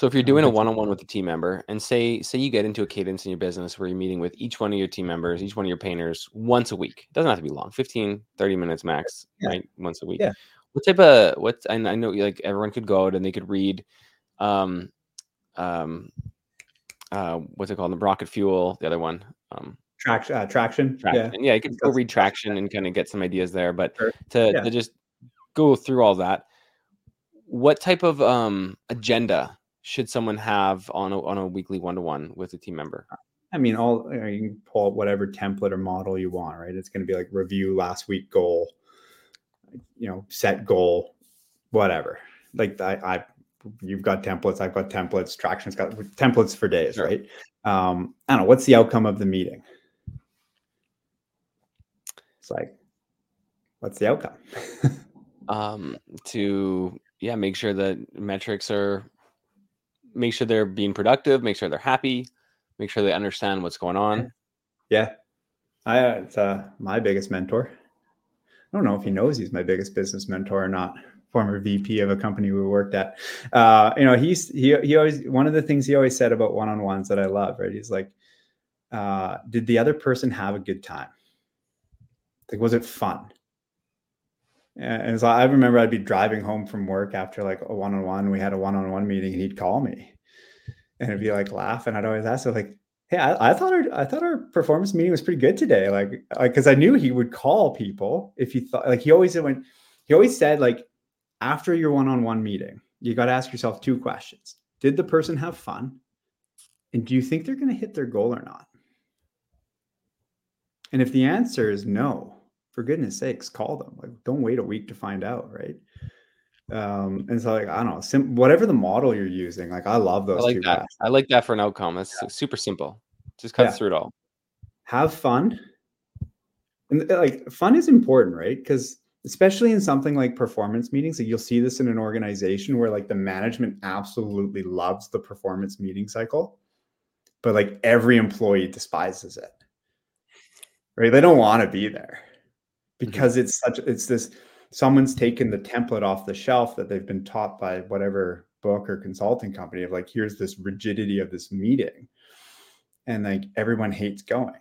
Speaker 2: So if you're doing a one-on-one with a team member and say say you get into a cadence in your business where you're meeting with each one of your team members, each one of your painters once a week. It doesn't have to be long, 15, 30 minutes max, yeah. right? Once a week.
Speaker 1: Yeah.
Speaker 2: What type of what I know like everyone could go out and they could read um um uh what's it called? The rocket fuel, the other one. Um
Speaker 1: traction uh, traction.
Speaker 2: traction. Yeah. yeah, you could go read traction and kind of get some ideas there. But sure. to, yeah. to just go through all that, what type of um agenda should someone have on a, on a weekly one-to-one with a team member?
Speaker 1: I mean all you, know, you can pull up whatever template or model you want right? It's going to be like review last week goal you know set goal whatever. Like i, I you've got templates i've got templates traction's got templates for days sure. right? Um i don't know what's the outcome of the meeting? It's like what's the outcome?
Speaker 2: Um to yeah make sure that metrics are make sure they're being productive, make sure they're happy, make sure they understand what's going on.
Speaker 1: Yeah. I uh, it's uh, my biggest mentor. I don't know if he knows he's my biggest business mentor or not. Former VP of a company we worked at. Uh, you know, he's he he always one of the things he always said about one-on-ones that I love, right? He's like, uh, did the other person have a good time? Like, was it fun? And so I remember I'd be driving home from work after like a one on one. We had a one on one meeting, and he'd call me, and it'd be like laugh. And I'd always ask him like, "Hey, I, I, thought our I thought our performance meeting was pretty good today." Like, like because I knew he would call people if he thought like he always went. He always said like after your one on one meeting, you got to ask yourself two questions: Did the person have fun, and do you think they're going to hit their goal or not? And if the answer is no, for goodness sakes, call them. Like, don't wait a week to find out, right? Um, and so like I don't know, sim- whatever the model you're using, like I love those.
Speaker 2: I like that. I like that for an outcome. It's yeah. super simple. Just cuts yeah. through it all.
Speaker 1: Have fun. And uh, like fun is important, right? Because especially in something like performance meetings, like you'll see this in an organization where like the management absolutely loves the performance meeting cycle, but like every employee despises it. Right? They don't want to be there. Because mm-hmm. it's such it's this someone's taken the template off the shelf that they've been taught by whatever book or consulting company of like here's this rigidity of this meeting. And like everyone hates going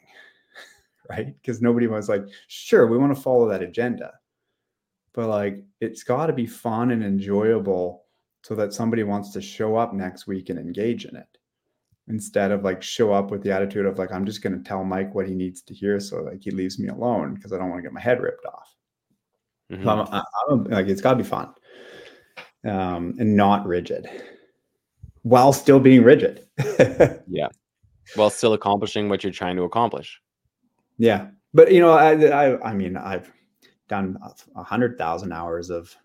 Speaker 1: right? Because nobody was like sure we want to follow that agenda but like it's got to be fun and enjoyable so that somebody wants to show up next week and engage in it instead of like show up with the attitude of like i'm just going to tell mike what he needs to hear so like he leaves me alone because i don't want to get my head ripped off. Mm-hmm. so I'm, I'm, like it's got to be fun um, and not rigid while still being rigid.
Speaker 2: Yeah. While still accomplishing what you're trying to accomplish.
Speaker 1: Yeah. But you know i i, I mean i've done a hundred thousand hours of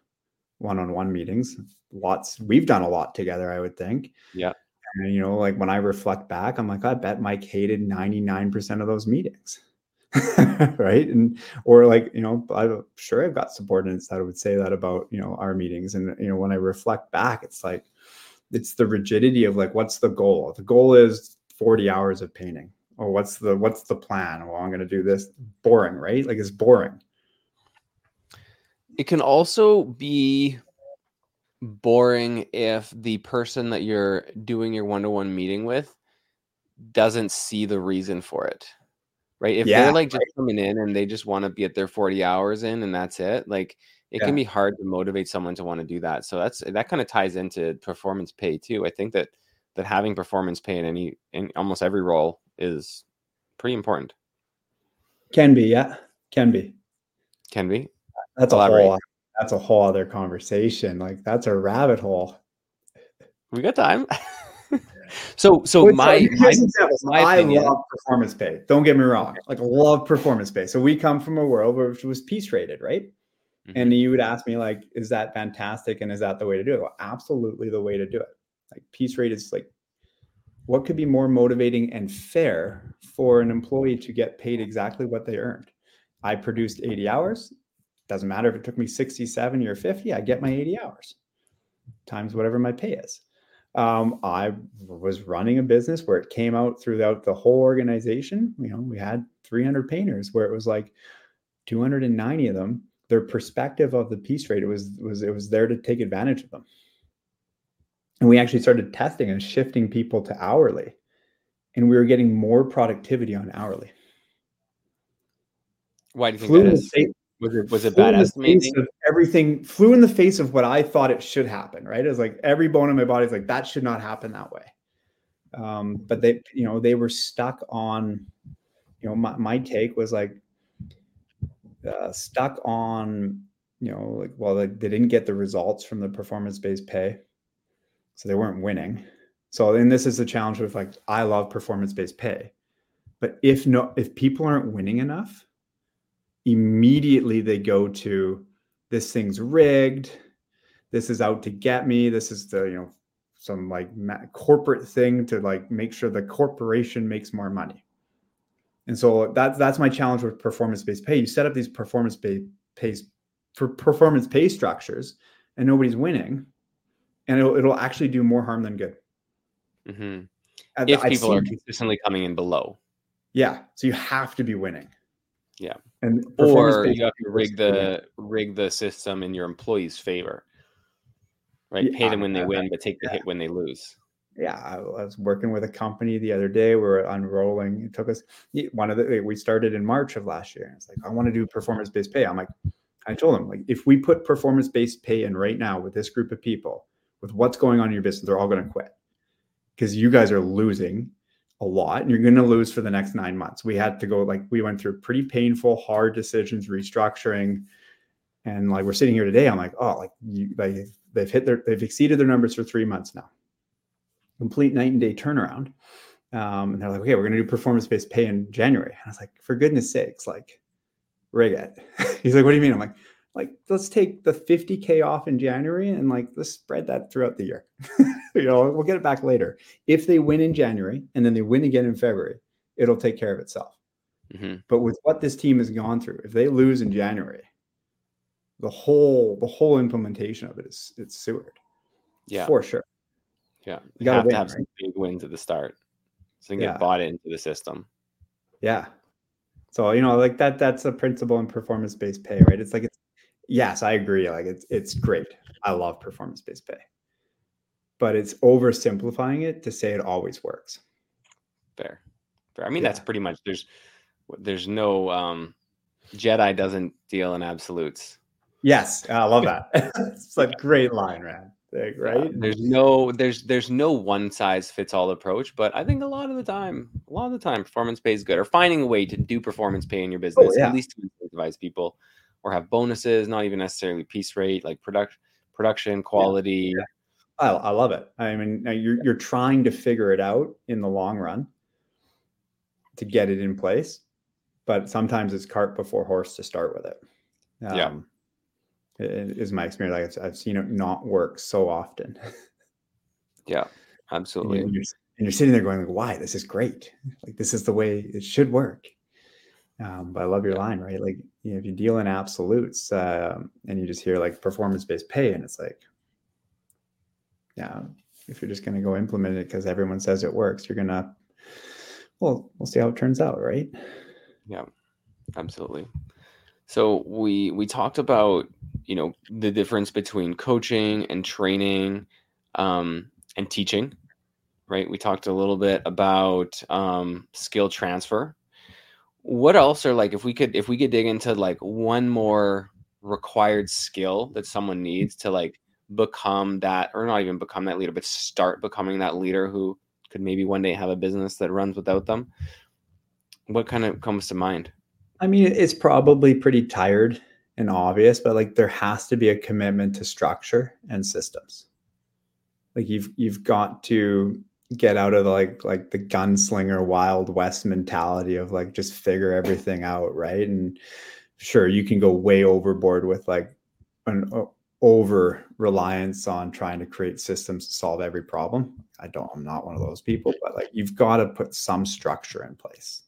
Speaker 1: one-on-one meetings. Lots we've done a lot together i would think.
Speaker 2: Yeah
Speaker 1: and, you know, like when I reflect back, I'm like, I bet Mike hated 99% of those meetings. right. And, or like, you know, I'm sure I've got subordinates that would say that about, you know, our meetings. And, you know, when I reflect back, it's like, it's the rigidity of like, what's the goal? The goal is 40 hours of painting. Or what's the, what's the plan? Well, I'm going to do this. Boring, right? Like it's boring.
Speaker 2: It can also be boring if the person that you're doing your one-to-one meeting with doesn't see the reason for it right if yeah, they're like just right. coming in and they just want to get their 40 hours in and that's it like it yeah. can be hard to motivate someone to want to do that so that's that kind of ties into performance pay too i think that that having performance pay in any in almost every role is pretty important
Speaker 1: can be yeah can be
Speaker 2: can be
Speaker 1: that's Elaborate. a whole that's a whole other conversation. Like that's a rabbit hole.
Speaker 2: We got time. so so my, my,
Speaker 1: my I love performance pay. Don't get me wrong. Like love performance pay. So we come from a world where it was piece rated, right? Mm-hmm. And you would ask me like, is that fantastic? And is that the way to do it? Well, absolutely the way to do it. Like piece rate is like what could be more motivating and fair for an employee to get paid exactly what they earned? I produced 80 hours. Doesn't matter if it took me 60, 70, or 50, I get my 80 hours times whatever my pay is. Um, I was running a business where it came out throughout the whole organization. You know, we had 300 painters where it was like 290 of them. Their perspective of the piece rate it was was it was there to take advantage of them. And we actually started testing and shifting people to hourly, and we were getting more productivity on hourly.
Speaker 2: Why do you think Flew that is? Was it was it bad estimating?
Speaker 1: Everything flew in the face of what I thought it should happen. Right, it's like every bone in my body is like that should not happen that way. Um, but they, you know, they were stuck on. You know, my, my take was like uh, stuck on. You know, like well, they, they didn't get the results from the performance based pay, so they weren't winning. So, and this is the challenge with like I love performance based pay, but if no, if people aren't winning enough immediately they go to this thing's rigged. This is out to get me. This is the you know some like corporate thing to like make sure the corporation makes more money. And so that's that's my challenge with performance based pay. You set up these performance based pay for performance pay structures and nobody's winning and it'll, it'll actually do more harm than good.
Speaker 2: Mm-hmm. if people are consistently coming in below.
Speaker 1: Yeah so you have to be winning
Speaker 2: yeah. And or you have to rig the rig the system in your employees' favor. Right? Yeah, Pay them when they win, but take the yeah. hit when they lose.
Speaker 1: Yeah, I was working with a company the other day. We are unrolling. It took us one of the we started in March of last year. It's like I want to do performance based pay. I'm like, I told them like if we put performance based pay in right now with this group of people, with what's going on in your business, they're all going to quit because you guys are losing a lot and you're going to lose for the next nine months. We had to go like we went through pretty painful, hard decisions, restructuring, and like we're sitting here today. I'm like, oh, like you, they've hit their, they've exceeded their numbers for three months now. Complete night and day turnaround. Um, and they're like, okay, we're going to do performance based pay in January. And I was like, for goodness sakes, like rig it. He's like, what do you mean? I'm like, like let's take the 50k off in January and like let's spread that throughout the year. you know, we'll get it back later. If they win in January and then they win again in February, it'll take care of itself. Mm-hmm. But with what this team has gone through, if they lose in January, the whole the whole implementation of it is it's Seward.
Speaker 2: Yeah,
Speaker 1: for sure.
Speaker 2: Yeah, you, you have win, to have right? some big wins at the start, so you can yeah. get bought into the system.
Speaker 1: Yeah. So you know, like that that's a principle in performance based pay, right? It's like it's yes, I agree. Like it's it's great. I love performance based pay, but it's oversimplifying it to say it always works.
Speaker 2: Fair, fair. I mean, yeah. that's pretty much there's there's no um Jedi doesn't deal in absolutes.
Speaker 1: Yes, I love that. it's a great line, man. Like, right?
Speaker 2: Yeah, there's no there's there's no one size fits all approach, but I think a lot of the time, a lot of the time, performance pay is good, or finding a way to do performance pay in your business, oh, yeah. at least to incentivize people, or have bonuses, not even necessarily piece rate, like product production quality. Yeah.
Speaker 1: I, I love it. I mean, you're you're trying to figure it out in the long run to get it in place, but sometimes it's cart before horse to start with it.
Speaker 2: Um, yeah
Speaker 1: is my experience. Like I've, I've seen it not work so often.
Speaker 2: yeah, absolutely.
Speaker 1: And you're, and you're, sitting there going, like, "Why? This is great. Like this is the way it should work." Um, but I love your line, right? Like, you know, if you deal in absolutes uh, and you just hear like performance-based pay, and it's like, yeah, if you're just going to go implement it because everyone says it works, you're gonna, well, we'll see how it turns out, right?
Speaker 2: Yeah, absolutely. So we we talked about you know the difference between coaching and training um, and teaching, right? We talked a little bit about um, skill transfer. What else are like if we could if we could dig into like one more required skill that someone needs to like become that or not even become that leader but start becoming that leader who could maybe one day have a business that runs without them what kind of comes to mind
Speaker 1: I mean, it's probably pretty tired and obvious, but like there has to be a commitment to structure and systems. Like you've you've got to get out of the, like like the gunslinger wild west mentality of like just figure everything out, right? And sure, you can go way overboard with like an over reliance on trying to create systems to solve every problem. I don't I'm not one of those people, but like you've got to put some structure in place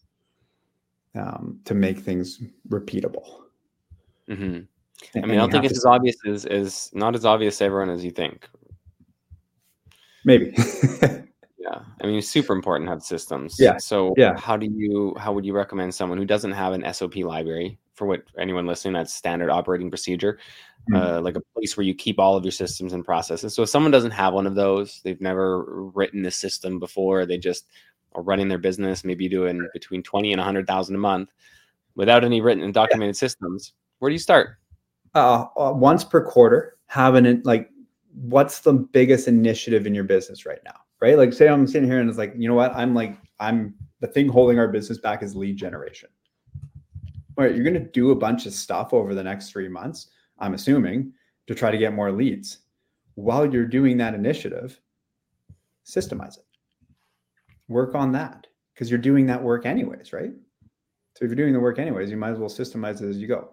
Speaker 1: um, to make things repeatable.
Speaker 2: Mm-hmm. I mean, I don't think it's to... as obvious as, as not as obvious to everyone as you think.
Speaker 1: Maybe.
Speaker 2: I mean, it's super important to have systems.
Speaker 1: Yeah.
Speaker 2: So
Speaker 1: yeah.
Speaker 2: how do you how would you recommend someone who doesn't have an SOP library for what anyone listening that's standard operating procedure, mm-hmm. uh, like a place where you keep all of your systems and processes. So if someone doesn't have one of those, they've never written a system before, they just are running their business, maybe doing between 20 and a 100,000 a month without any written and documented yeah. systems, where do you start?
Speaker 1: Uh, uh, once per quarter, having it like, what's the biggest initiative in your business right now? Right. Like, say I'm sitting here and it's like, you know what? I'm like, I'm the thing holding our business back is lead generation. All right. You're going to do a bunch of stuff over the next three months, I'm assuming, to try to get more leads. While you're doing that initiative, systemize it work on that because you're doing that work anyways, right? So if you're doing the work anyways, you might as well systemize it as you go.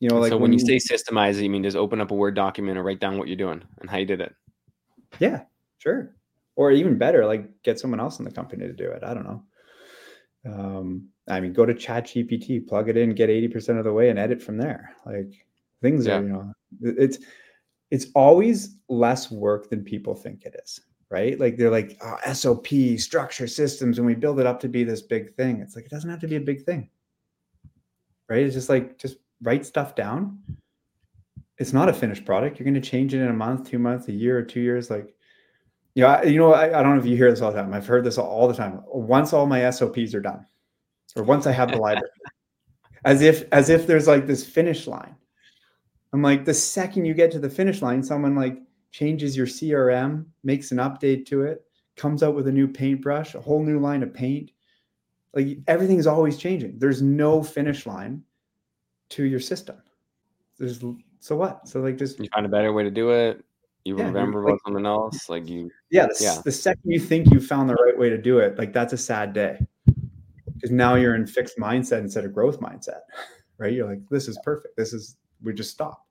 Speaker 1: You know, like
Speaker 2: so when, when you say systemize, you mean just open up a Word document or write down what you're doing and how you did it.
Speaker 1: Yeah, sure. Or even better, like get someone else in the company to do it. I don't know. Um, I mean, go to Chat GPT, plug it in, get 80% of the way and edit from there. Like things yeah. are, you know, it's it's always less work than people think it is right? Like they're like oh, SOP, structure systems, and we build it up to be this big thing. It's like it doesn't have to be a big thing, right? It's just like just write stuff down. It's not a finished product. You're going to change it in a month, two months, a year, or two years. Like, you know, I, you know, I, I don't know if you hear this all the time. I've heard this all the time. Once all my SOPs are done, or once I have the library, as if as if there's like this finish line. I'm like, the second you get to the finish line, someone like changes your CRM, makes an update to it, comes out with a new paintbrush, a whole new line of paint. Like everything's always changing. There's no finish line to your system. There's so what? So like just
Speaker 2: you find a better way to do it. You yeah, remember like, about something else. Like you
Speaker 1: yeah the, yeah. the second you think you found the right way to do it, like that's a sad day. Because now you're in fixed mindset instead of growth mindset. Right. You're like, this is perfect. This is we just stop.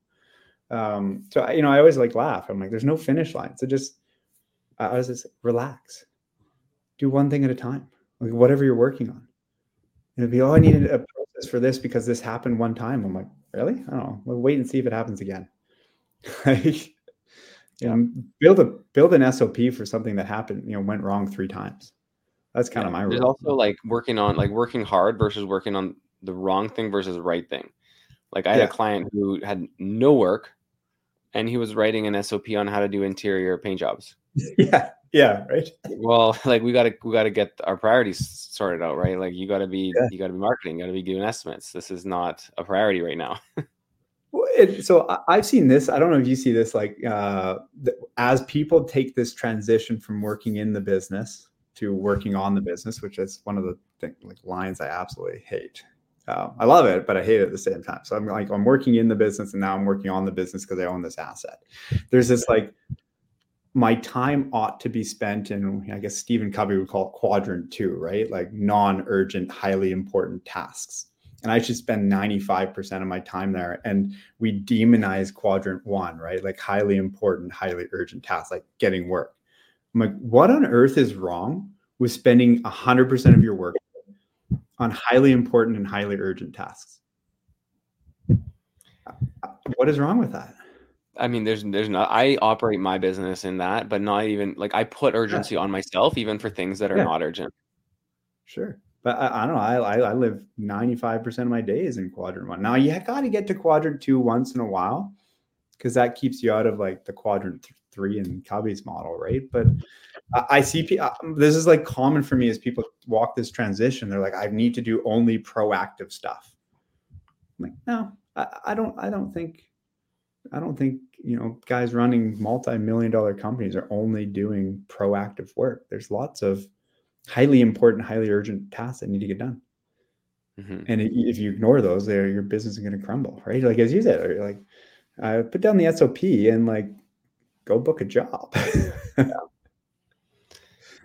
Speaker 1: Um, so you know, I always like laugh. I'm like, there's no finish line. So just I was just relax, do one thing at a time, like whatever you're working on. And it'd be, oh, I needed a process for this because this happened one time. I'm like, really? I don't know. We'll wait and see if it happens again. like, yeah. build a build an SOP for something that happened, you know, went wrong three times. That's kind yeah. of my.
Speaker 2: There's rule. also like working on like working hard versus working on the wrong thing versus the right thing. Like I had yeah. a client who had no work and he was writing an SOP on how to do interior paint jobs.
Speaker 1: Yeah. Yeah. Right.
Speaker 2: Well, like we gotta we gotta get our priorities sorted out, right? Like you gotta be yeah. you gotta be marketing, you gotta be doing estimates. This is not a priority right now.
Speaker 1: it, so I've seen this. I don't know if you see this. Like, uh, as people take this transition from working in the business to working on the business, which is one of the thing, like lines I absolutely hate. Uh, I love it, but I hate it at the same time. So I'm like, I'm working in the business, and now I'm working on the business because I own this asset. There's this like, my time ought to be spent in, I guess Stephen Covey would call it quadrant two, right? Like non-urgent, highly important tasks and I should spend 95% of my time there. And we demonize quadrant one, right? Like highly important, highly urgent tasks, like getting work. I'm like, what on earth is wrong with spending 100% of your work on highly important and highly urgent tasks? What is wrong with that?
Speaker 2: I mean, there's there's not. I operate my business in that, but not even like I put urgency yeah. on myself, even for things that are yeah. not urgent.
Speaker 1: Sure. But I, I don't know. I, I live 95% of my days in quadrant one. Now you got to get to quadrant two once in a while because that keeps you out of like the quadrant th- three and Covey's model, right? But I, I see uh, this is like common for me as people walk this transition. They're like, I need to do only proactive stuff. I'm like, no, I, I don't. I don't think. I don't think you know guys running multi-million dollar companies are only doing proactive work. There's lots of highly important, highly urgent tasks that need to get done. Mm-hmm. And if you ignore those, your business is going to crumble, right? Like as you said, like uh, put down the SOP and like go book a job.
Speaker 2: yeah.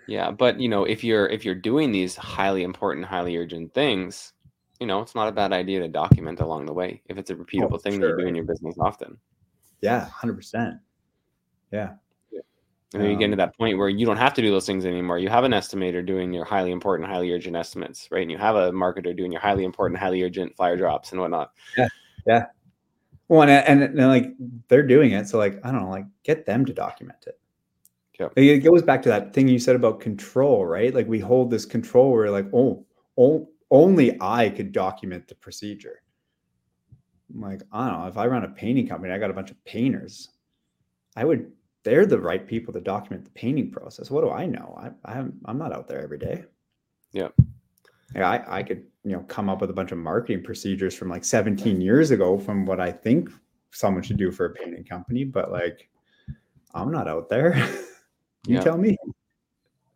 Speaker 2: yeah, but you know, if you're if you're doing these highly important, highly urgent things, you know, it's not a bad idea to document along the way if it's a repeatable oh, thing sure. that you do in your business often.
Speaker 1: Yeah, hundred percent. Yeah.
Speaker 2: And then you get into um, that point where you don't have to do those things anymore. You have an estimator doing your highly important, highly urgent estimates, right? And you have a marketer doing your highly important, highly urgent flyer drops and whatnot.
Speaker 1: Yeah. Yeah. Well, and, and, and like they're doing it. So, like, I don't know, like get them to document it. Yeah. It goes back to that thing you said about control, right? Like we hold this control where, like, oh, oh, only I could document the procedure. I'm like, I don't know. If I run a painting company, I got a bunch of painters. I would they're the right people to document the painting process. What do I know? I, I I'm not out there every day.
Speaker 2: Yeah.
Speaker 1: Yeah, I, I could, you know, come up with a bunch of marketing procedures from like 17 years ago from what I think someone should do for a painting company, but like I'm not out there. you yeah. tell me.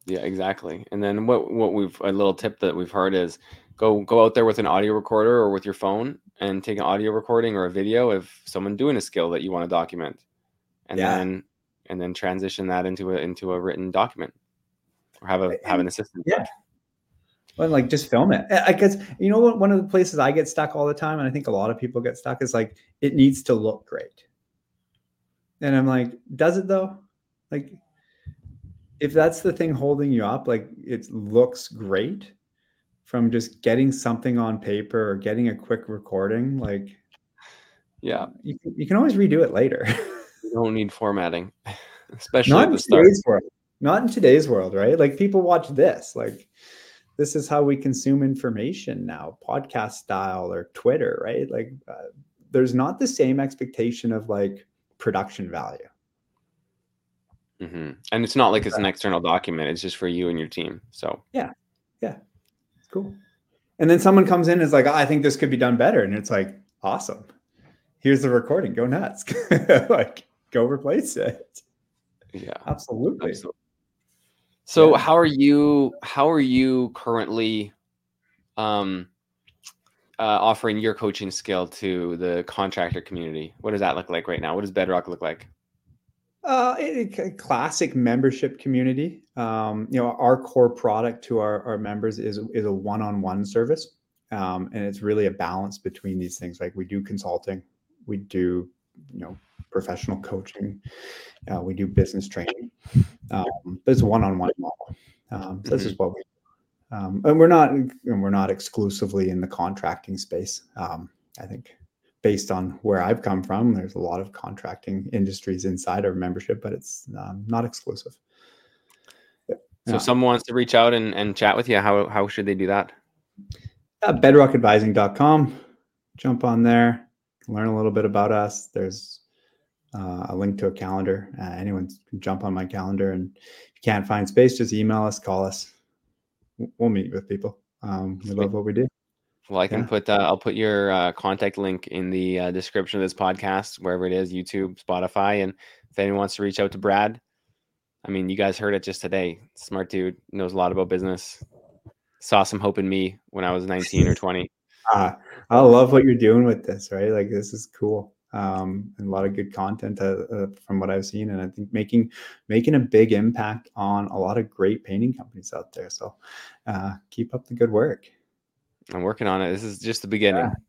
Speaker 2: Yeah, exactly. And then what what we've a little tip that we've heard is go go out there with an audio recorder or with your phone and take an audio recording or a video of someone doing a skill that you want to document. And yeah. then and then transition that into a into a written document or have a have an assistant.
Speaker 1: Yeah. Well, like just film it. I guess you know what one of the places I get stuck all the time, and I think a lot of people get stuck is like it needs to look great. And I'm like, does it though? Like, if that's the thing holding you up, like it looks great from just getting something on paper or getting a quick recording, like
Speaker 2: yeah,
Speaker 1: you, you can always redo it later.
Speaker 2: don't need formatting, especially not at the start.
Speaker 1: World. Not in today's world, right? Like people watch this. Like this is how we consume information now, podcast style or Twitter, right? Like uh, there's not the same expectation of like production value.
Speaker 2: Mm-hmm. And it's not like it's an external document; it's just for you and your team. So
Speaker 1: yeah, yeah, it's cool. And then someone comes in and is like, oh, "I think this could be done better," and it's like, "Awesome! Here's the recording. Go nuts!" like go replace it.
Speaker 2: Yeah,
Speaker 1: absolutely. absolutely.
Speaker 2: So yeah. how are you? How are you currently um, uh, offering your coaching skill to the contractor community? What does that look like right now? What does Bedrock look like?
Speaker 1: Uh, a, a classic membership community. Um, you know, our core product to our, our members is is a one-on-one service, um, and it's really a balance between these things. Like we do consulting, we do you know professional coaching. Uh, we do business training, um, but it's a one-on-one model. Um, so this is mm-hmm. what we. Um, and we're not, and we're not exclusively in the contracting space. Um, I think, based on where I've come from, there's a lot of contracting industries inside our membership, but it's um, not exclusive.
Speaker 2: So, if someone wants to reach out and, and chat with you, how how should they do that?
Speaker 1: Uh, bedrockadvising.com. Jump on there, learn a little bit about us. There's uh, a link to a calendar. Uh, anyone can jump on my calendar, and if you can't find space, just email us, call us. We'll meet with people. Um, we love what we do.
Speaker 2: Well, I can
Speaker 1: Yeah.
Speaker 2: put uh, I'll put your uh, contact link in the uh, description of this podcast, wherever it is, YouTube, Spotify, and if anyone wants to reach out to Brad, I mean, you guys heard it just today. Smart dude, knows a lot about business. Saw some hope in me when I was 19 or 20.
Speaker 1: Uh, I love what you're doing with this, right? Like this is cool. Um, and a lot of good content uh, uh, from what I've seen, and I think making making a big impact on a lot of great painting companies out there. So uh, keep up the good work.
Speaker 2: I'm working on it. This is just the beginning.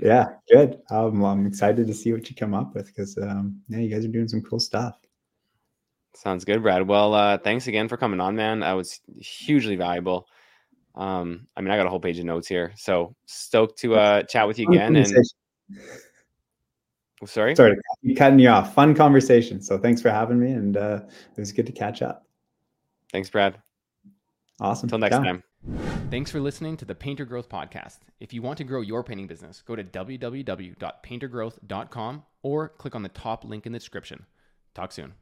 Speaker 1: Yeah, good. Um, I'm excited to see what you come up with because um, yeah, you guys are doing some cool stuff.
Speaker 2: Sounds good, Brad. Well, uh, thanks again for coming on, man. That was hugely valuable. Um, I mean, I got a whole page of notes here, so stoked to uh, chat with you again. And. Sorry,
Speaker 1: Sorry to cutting you off. Fun conversation. So thanks for having me, and uh, it was good to catch up.
Speaker 2: thanks, Brad.
Speaker 1: Awesome.
Speaker 2: Until next
Speaker 1: Ciao.
Speaker 2: time.
Speaker 3: Thanks for listening to the Painter Growth Podcast. If you want to grow your painting business, go to www.paintergrowth.com or click on the top link in the description. Talk soon.